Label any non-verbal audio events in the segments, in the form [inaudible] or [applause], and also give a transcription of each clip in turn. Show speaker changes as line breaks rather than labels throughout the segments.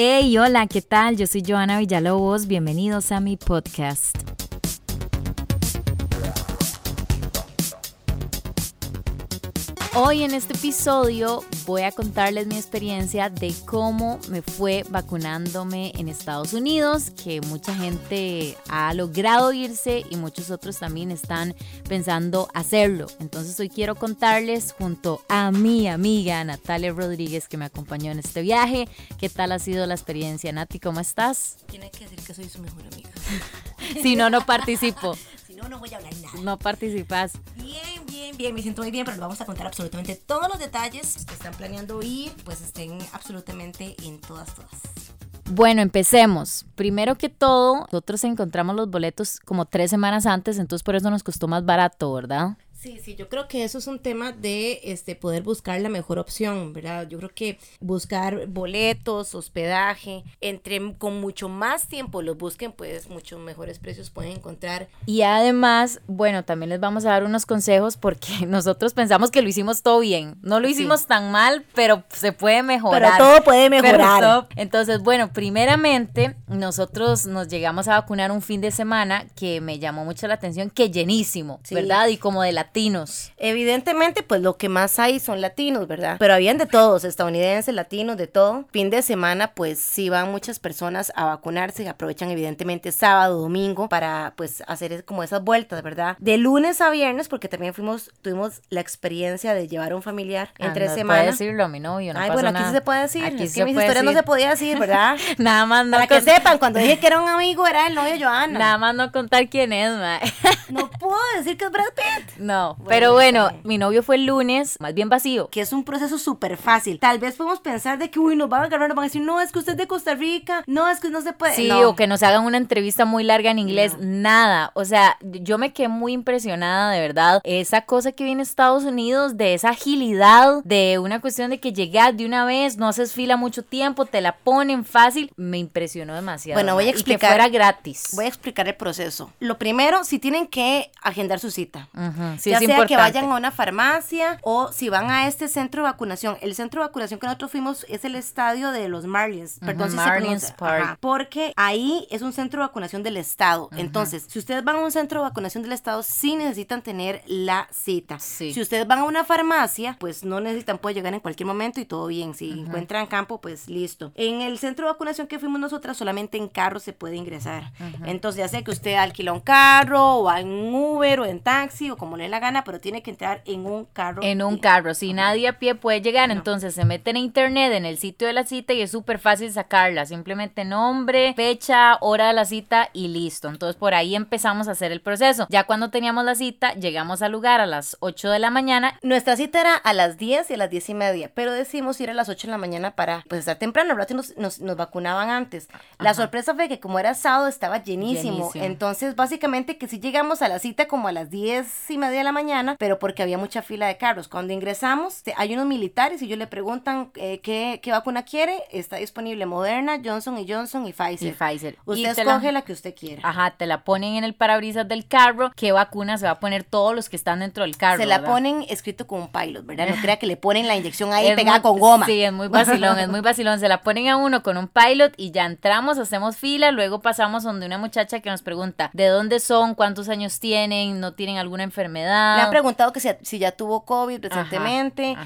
Hey, hola, ¿qué tal? Yo soy Joana Villalobos. Bienvenidos a mi podcast. Hoy en este episodio voy a contarles mi experiencia de cómo me fue vacunándome en Estados Unidos, que mucha gente ha logrado irse y muchos otros también están pensando hacerlo. Entonces hoy quiero contarles junto a mi amiga Natalia Rodríguez que me acompañó en este viaje, qué tal ha sido la experiencia. Nati, ¿cómo estás?
Tiene que decir que soy su mejor amiga. [laughs]
si no, no participo. [laughs]
si no, no voy a hablar nada.
No participas.
Bien, me siento muy bien, pero les vamos a contar absolutamente todos los detalles que están planeando ir, pues estén absolutamente en todas, todas.
Bueno, empecemos. Primero que todo, nosotros encontramos los boletos como tres semanas antes, entonces por eso nos costó más barato, ¿verdad?
Sí, sí, yo creo que eso es un tema de este poder buscar la mejor opción, ¿verdad? Yo creo que buscar boletos, hospedaje, entre con mucho más tiempo los busquen, pues muchos mejores precios pueden encontrar.
Y además, bueno, también les vamos a dar unos consejos porque [laughs] nosotros pensamos que lo hicimos todo bien. No lo hicimos tan mal, pero se puede mejorar.
Pero todo puede mejorar.
Entonces, bueno, primeramente, nosotros nos llegamos a vacunar un fin de semana que me llamó mucho la atención, que llenísimo, ¿verdad? Y como de la latinos.
Evidentemente, pues lo que más hay son latinos, ¿verdad? Pero habían de todos, estadounidenses, latinos, de todo. Fin de semana, pues sí van muchas personas a vacunarse, aprovechan evidentemente sábado, domingo para pues hacer como esas vueltas, ¿verdad? De lunes a viernes, porque también fuimos, tuvimos la experiencia de llevar a un familiar en tres semanas.
No decirlo a mi novio, no
Ay, bueno, aquí sí se puede decir. Aquí es que mis historias no se podía decir, ¿verdad? [laughs]
Nada más
no Para que sepan, cuando dije que era un amigo, era el novio Joana.
Nada más no contar quién es, ma.
No puedo decir que es Brad Pitt. [laughs]
No, pero bueno, mi novio fue el lunes, más bien vacío.
Que es un proceso súper fácil. Tal vez podemos pensar de que, uy, nos van a agarrar, nos van a decir, no, es que usted es de Costa Rica, no, es que no se puede.
Sí, o que nos hagan una entrevista muy larga en inglés, nada. O sea, yo me quedé muy impresionada, de verdad. Esa cosa que viene Estados Unidos, de esa agilidad, de una cuestión de que llegas de una vez, no haces fila mucho tiempo, te la ponen fácil, me impresionó demasiado.
Bueno, voy a explicar.
Y que fuera gratis.
Voy a explicar el proceso. Lo primero, si tienen que agendar su cita.
Uh
ya sea que vayan a una farmacia o si van a este centro de vacunación. El centro de vacunación que nosotros fuimos es el estadio de los Marlins. Perdón si
Marlins
se
Park.
porque ahí es un centro de vacunación del estado. Entonces, si ustedes van a un centro de vacunación del estado, sí necesitan tener la cita. Si ustedes van a una farmacia, pues no necesitan, puede llegar en cualquier momento y todo bien. Si encuentran campo, pues listo. En el centro de vacunación que fuimos nosotras, solamente en carro se puede ingresar. Entonces, ya sea que usted alquila un carro o en Uber o en taxi o como le dé la gana, pero tiene que entrar en un carro.
En un carro, si nadie a pie puede llegar, entonces se mete en internet, en el sitio de la cita y es súper fácil sacarla, simplemente nombre, fecha, hora de la cita y listo. Entonces por ahí empezamos a hacer el proceso. Ya cuando teníamos la cita, llegamos al lugar a las 8 de la mañana.
Nuestra cita era a las 10 y a las 10 y media, pero decidimos ir a las 8 de la mañana para pues estar temprano, ¿verdad? Nos, nos, nos vacunaban antes. La sorpresa fue que como era sábado estaba llenísimo. Entonces básicamente que si llegamos a la cita como a las 10 y media de la mañana, pero porque había mucha fila de carros. Cuando ingresamos, hay unos militares y ellos le preguntan eh, ¿qué, qué, vacuna quiere. Está disponible Moderna, Johnson y Johnson y Pfizer.
Y Pfizer.
Usted escoge la, que usted quiera.
Ajá, te la ponen en el parabrisas del carro. ¿Qué vacuna se va a poner todos los que están dentro del carro?
Se la ponen escrito con un pilot, ¿verdad? No [laughs] crea que le ponen la inyección ahí pegada con goma.
Sí, es muy vacilón, es muy vacilón. Se la ponen a uno con un pilot y ya entramos, hacemos fila, luego pasamos donde una muchacha que nos pregunta ¿de dónde son? ¿Cuántos años tienen? ¿No tienen alguna enfermedad?
Le han preguntado que si, si ya tuvo COVID recientemente.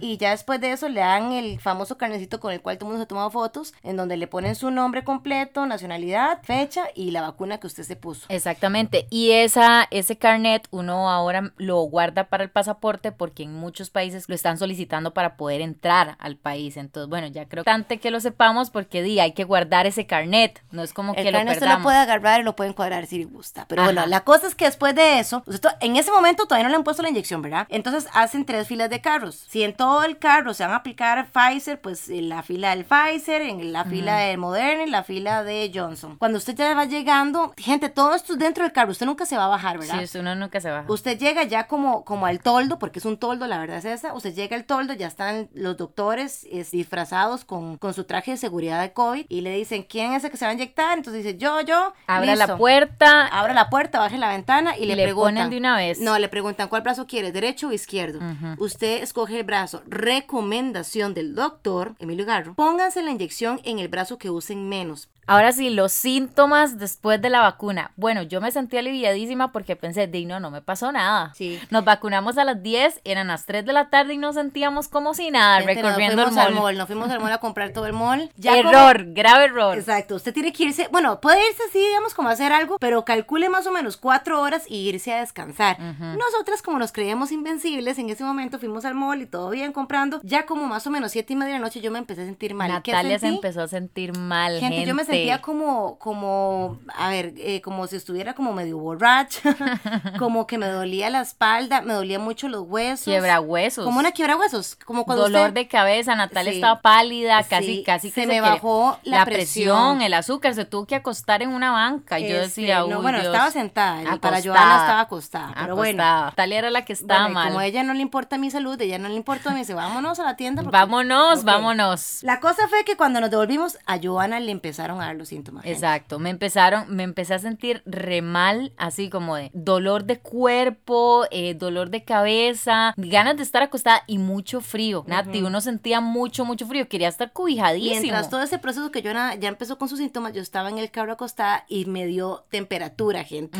Y ya después de eso le dan el famoso carnecito con el cual todo el mundo se ha tomado fotos, en donde le ponen su nombre completo, nacionalidad, fecha y la vacuna que usted se puso.
Exactamente. Y esa, ese carnet uno ahora lo guarda para el pasaporte porque en muchos países lo están solicitando para poder entrar al país. Entonces, bueno, ya creo que que lo sepamos porque di, hay que guardar ese carnet. No es como que
lo
perdamos.
usted lo puede agarrar y lo puede encuadrar si le gusta. Pero bueno, la cosa es que después de eso, en ese momento todavía no le han puesto la inyección, ¿verdad? Entonces hacen tres filas de carros. Si en todo el carro se van a aplicar Pfizer, pues en la fila del Pfizer, en la fila de Moderna, en la fila de Johnson. Cuando usted ya va llegando, gente, todo esto es dentro del carro, usted nunca se va a bajar, ¿verdad?
Sí, uno nunca se baja.
Usted llega ya como, como al toldo, porque es un toldo, la verdad es esa. Usted llega al toldo, ya están los doctores disfrazados con, con su traje de seguridad de COVID y le dicen, ¿quién es el que se va a inyectar? Entonces dice, yo, yo.
Abra la puerta.
Abra la puerta, baje la ventana y, le,
le
preguntan.
Ponen de una vez.
No, le preguntan cuál brazo quiere, derecho o izquierdo. Usted escoge el brazo. Recomendación del doctor Emilio Garro. Pónganse la inyección en el brazo que usen menos.
Ahora sí, los síntomas después de la vacuna. Bueno, yo me sentí aliviadísima porque pensé, de no, no me pasó nada. Sí. Nos vacunamos a las 10, eran las 3 de la tarde y nos sentíamos como si nada, recorriendo
el mall. Nos fuimos al mall a comprar todo el mall.
error, grave error.
Exacto, usted tiene que irse, bueno, puede irse así, digamos, como hacer algo, pero calcule más o menos cuatro horas y irse a descansar. Nosotras, como nos creíamos invencibles, en ese momento fuimos al mall y todo bien comprando. Ya como más o menos siete y media de la noche yo me empecé a sentir mal.
Natalia se empezó a sentir mal, gente.
yo me sentía como, como, a ver, eh, como si estuviera como medio borracha, [laughs] como que me dolía la espalda, me dolía mucho los huesos.
Quiebra huesos.
Como una quiebra huesos, como cuando
Dolor de cabeza, Natalia estaba pálida, casi, casi
se, me bajó la, presión.
el azúcar, se tuvo que acostar en una banca y yo este, decía,
no, bueno, estaba sentada, y para Joana estaba acostada, pero bueno.
Natalia era la que estaba mal.
Como a ella no le importa mi salud, ella no le importa, me dice, vámonos a la tienda.
vámonos, vámonos.
La cosa fue que cuando nos devolvimos, a Joana le empezaron a dar los síntomas.
Exacto, me empezaron, me empecé a sentir re mal, así como de dolor de cuerpo, eh, dolor de cabeza, ganas de estar acostada y mucho frío. Nati, uno sentía mucho, mucho frío, quería estar cobijadísimo.
Mientras todo ese proceso que yo ya empezó con sus síntomas, yo estaba en el carro acostada y me dio temperatura, gente.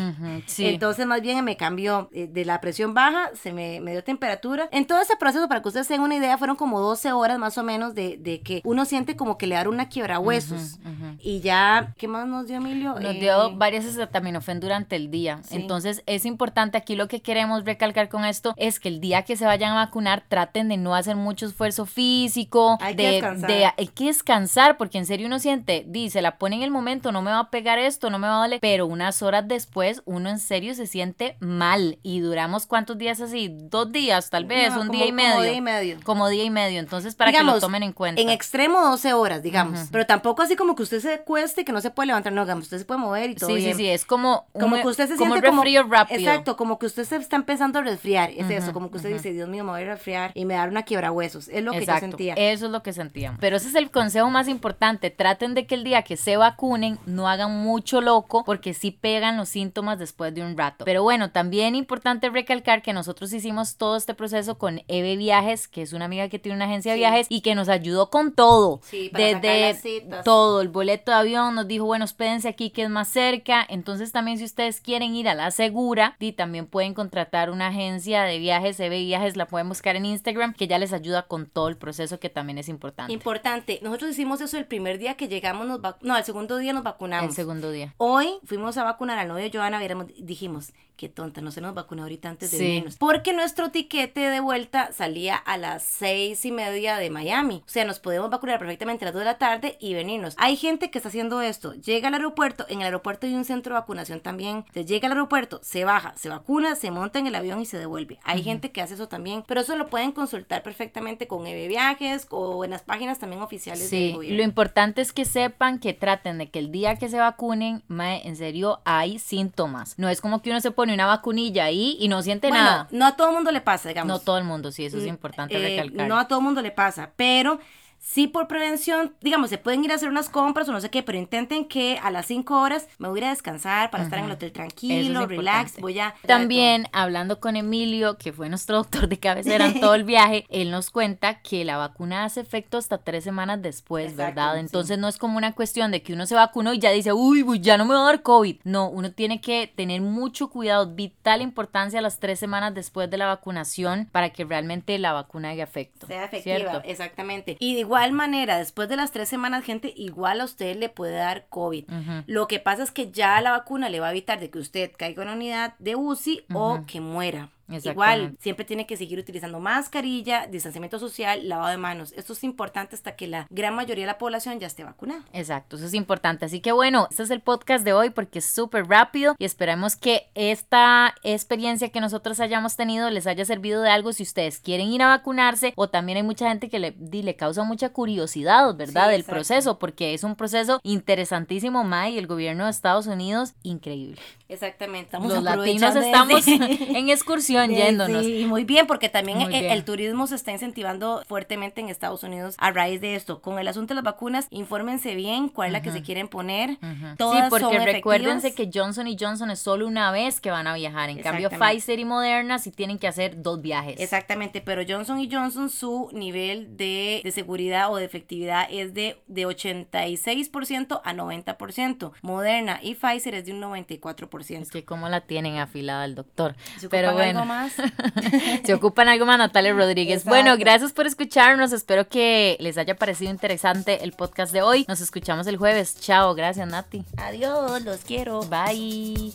Entonces, más bien me cambió eh, de la presión baja, se me, me, dio temperatura. En todo ese proceso, para que ustedes tengan una idea, fueron como 12 horas más o menos de, de que uno siente como que le da una quiebra huesos. Y ya, ¿qué más nos dio Emilio?
Nos dio eh, varias acetaminofén durante el día. Entonces, es importante, aquí lo que queremos recalcar con esto es que el día que se vayan a vacunar, traten de no hacer mucho esfuerzo físico.
Hay
de,
que descansar.
hay que descansar, porque en serio uno siente, dice, la pone en el momento, no me va a pegar esto, no me va a doler, pero unas horas después uno en serio se siente mal. Y duramos cuántos días así, dos días tal vez, un día y medio. Como
día y medio.
Como día y medio. Entonces, para que lo tomen en cuenta.
En extremo 12 horas, digamos. Pero tampoco así como que usted se cueste y que no se puede levantar, no, digamos, usted se puede mover y todo
sí,
bien.
Sí, sí, es como,
como que usted se
como
siente
resfrío rápido.
Exacto, como que usted se está empezando a resfriar, es eso, como que usted dice, Dios mío, me voy a resfriar y me da una quiebra huesos, es lo que yo sentía.
Eso es lo que sentíamos. Pero ese es el consejo más importante, traten de que el día que se vacunen no hagan mucho loco porque sí pegan los síntomas después de un rato. Pero bueno, también importante recalcar que nosotros hicimos todo este proceso con Eve Viajes, que es una amiga que tiene una agencia de viajes y que nos ayudó con todo.
Sí, para
desde todo, el boleto de avión, nos dijo, bueno, espérense aquí que es más cerca. Entonces también si ustedes quieren ir a la segura, y también pueden contratar una agencia de viajes, Eve Viajes, la pueden buscar en Instagram, que ya les ayuda con todo el proceso que también es importante.
Importante, nosotros hicimos eso el primer día que llegamos, nos no, el segundo día nos vacunamos.
El segundo día.
Hoy fuimos a vacunar al novio de Joana, dijimos, qué tonta, no se nos vacunó ahorita antes de sí. Porque nuestro tiquete de vuelta salía a las seis y media de Miami. O sea, nos podemos vacunar perfectamente a las dos de la tarde y venirnos. Hay gente que está haciendo esto. Llega al aeropuerto, en el aeropuerto hay un centro de vacunación también. Entonces llega al aeropuerto, se baja, se vacuna, se monta en el avión y se devuelve. Hay gente que hace eso también, pero eso lo pueden consultar perfectamente con EB Viajes o en las páginas también oficiales
sí. Lo importante es que sepan que traten de que el día que se vacunen, en serio, hay síntomas. No es como que uno se pone una vacunilla ahí y no siente nada.
No a todo el mundo le pasa, digamos.
No todo el mundo, sí, eso es mm, importante
eh,
recalcar.
No a todo el mundo le pasa, pero sí por prevención, digamos, se pueden ir a hacer unas compras o no sé qué, pero intenten que a las 5 horas me voy a descansar para estar en el hotel tranquilo, relax, voy a...
También hablando con Emilio, que fue nuestro [laughs] doctor de cabecera en todo el [laughs] viaje, él nos cuenta que la vacuna hace efecto hasta tres semanas después, ¿verdad? Entonces no es como una cuestión de que uno se vacunó y ya dice, uy, ya no me va a dar COVID. No, uno tiene que tener mucho cuidado, vital importancia las tres semanas después de la vacunación para que realmente la vacuna haga efecto.
Sea efectiva, exactamente. Y igual manera, después de las tres semanas, gente, igual a usted le puede dar COVID. Lo que pasa es que ya la vacuna le va a evitar de que usted caiga en una unidad de UCI o que muera. Igual, siempre tiene que seguir utilizando mascarilla, distanciamiento social, lavado de manos. Esto es importante hasta que la gran mayoría de la población ya esté vacunada.
Exacto, eso es importante. Así que bueno, este es el podcast de hoy porque es súper rápido y esperamos que esta experiencia que nosotros hayamos tenido les haya servido de algo si ustedes quieren ir a vacunarse o también hay mucha gente que le, le causa mucha curiosidad, ¿verdad? del proceso porque es un proceso interesantísimo, May, y el gobierno de Estados Unidos, increíble.
Exactamente.
Los latinos estamos [laughs] en excursión yéndonos.
Sí, y muy bien, porque también el, turismo se está incentivando fuertemente en Estados Unidos a raíz de esto. Con el asunto de las vacunas, infórmense bien cuál es la que se quieren poner.
sí, porque recuérdense que Johnson y Johnson es solo una vez que van a viajar. En cambio, Pfizer y Moderna sí tienen que hacer dos viajes.
Exactamente, pero Johnson y Johnson, su nivel de, seguridad o de efectividad es de, de 86% a 90%. Moderna y Pfizer es de un 94%.
Es que cómo la tienen afilada el doctor. ¿Se pero bueno. Algo más? [laughs] Se ocupan algo más, Natalia Rodríguez. Bueno, gracias por escucharnos. Espero que les haya parecido interesante el podcast de hoy. Nos escuchamos el jueves. Chao, gracias Nati.
Adiós, los quiero.
Bye.